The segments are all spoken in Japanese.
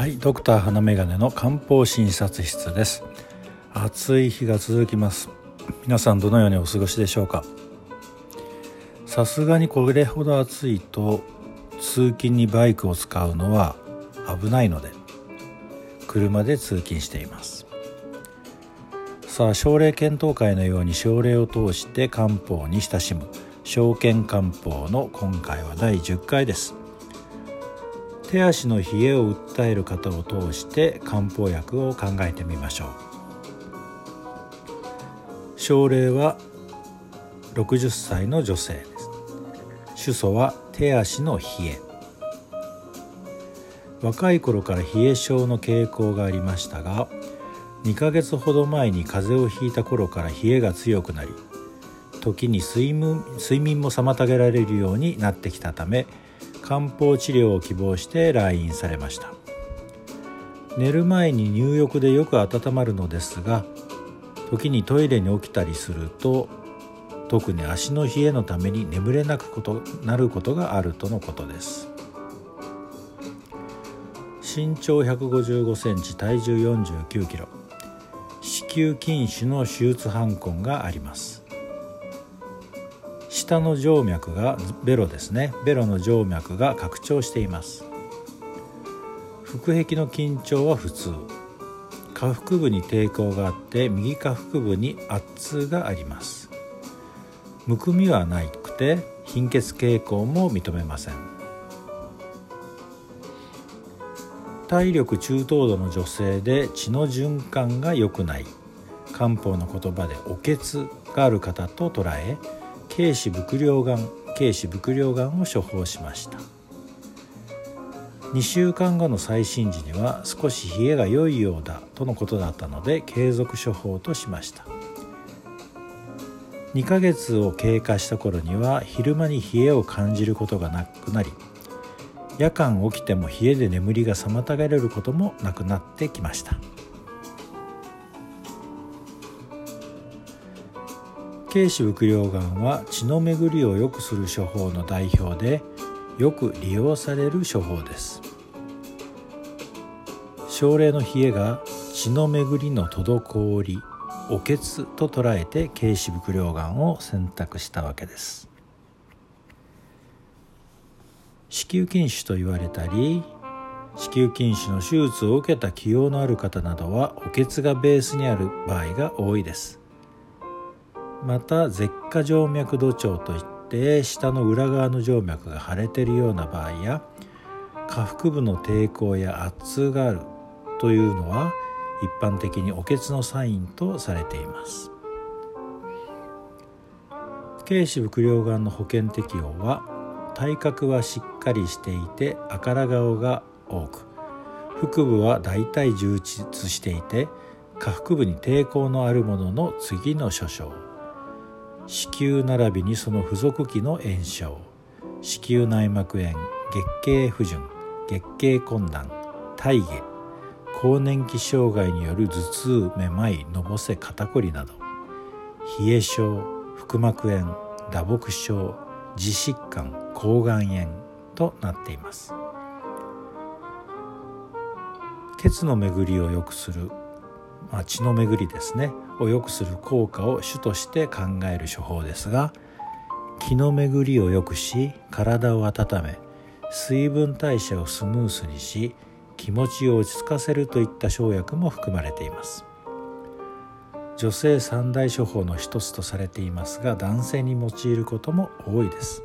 はいドクター花眼鏡の漢方診察室です。暑い日が続きます。皆さんどのようにお過ごしでしょうか？さすがにこれほど暑いと通勤にバイクを使うのは危ないので車で通勤しています。さあ症例検討会のように症例を通して漢方に親しむ証券漢方の今回は第10回です。手足の冷えを訴える方を通して漢方薬を考えてみましょう。症例は60歳の女性です。主訴は手足の冷え。若い頃から冷え症の傾向がありましたが2ヶ月ほど前に風邪をひいた頃から冷えが強くなり時に睡眠睡眠も妨げられるようになってきたため漢方治療を希望して来院されました。寝る前に入浴でよく温まるのですが時にトイレに起きたりすると特に足の冷えのために眠れなくことなることがあるとのことです。身長155センチ体重49キロ。子宮筋腫の手術斑痕があります。下の静脈がベロですね。ベロの静脈が拡張しています。腹壁の緊張は普通。下腹部に抵抗があって右下腹部に圧痛があります。むくみはなくて貧血傾向も認めません。体力中等度の女性で血の循環が良くない。漢方の言葉でおけつがある方と捉え軽視伏量がん軽視伏量がんを処方しました。2週間後の再診時には少し冷えが良いようだとのことだったので継続処方としました。2ヶ月を経過した頃には昼間に冷えを感じることがなくなり夜間起きても冷えで眠りが妨げられることもなくなってきました。軽視伏量がんは血の巡りを良くする処方の代表でよく利用される処方です。症例の冷えが血の巡りの滞りおけつと捉えて軽視伏量がんを選択したわけです。子宮筋腫と言われたり子宮筋腫の手術を受けた起用のある方などはおけつがベースにある場合が多いです。また舌下静脈土調といって下の裏側の静脈が腫れているような場合や下腹部の抵抗や圧痛があるというのは一般的におけつのサインとされています。軽視伏量がんの保険適用は体格はしっかりしていて赤ら顔が多く腹部は大体充実していて下腹部に抵抗のあるものの次の諸症。子宮並びにその付属器の炎症子宮内膜炎月経不順月経困難体下更年期障害による頭痛めまいのぼせ肩こりなど冷え症腹膜炎打撲症自疾患抗がん炎となっています血の巡りを良くする、まあ、血の巡りですね。を良くする効果を主として考える処方ですが気の巡りを良くし体を温め水分代謝をスムースにし気持ちを落ち着かせるといった生薬も含まれています。女性三大処方の一つとされていますが男性に用いることも多いです。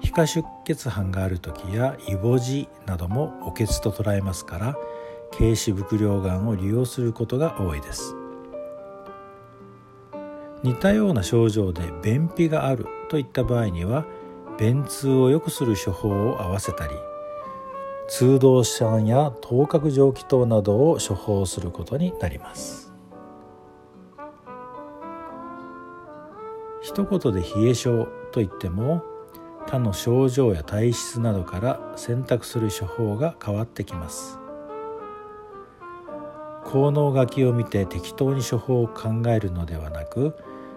皮下出血斑がある時やイボ痔などもおけつと捉えますから軽視伏量がんを利用することが多いです。似たような症状で便秘があるといった場合には便通を良くする処方を合わせたり通道酸や頭角蒸気等などを処方することになります。一言で冷え症といっても他の症状や体質などから選択する処方が変わってきます。効能書きを見て適当に処方を考えるのではなく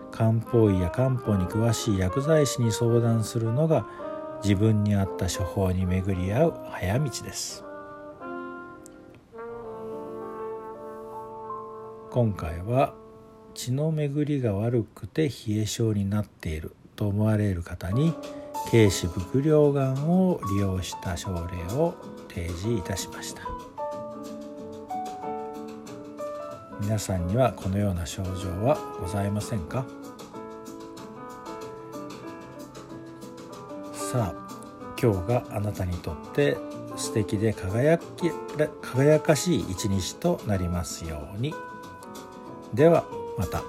漢方医や漢方に詳しい薬剤師に相談するのが自分に合った処方に巡り合う早道です。今回は血の巡りが悪くて冷え性になっていると思われる方に軽視伏量がんを利用した症例を提示いたしました。皆さんにはこのような症状はございませんか？さあ今日があなたにとって素敵で輝き輝かしい一日となりますように。ではまた。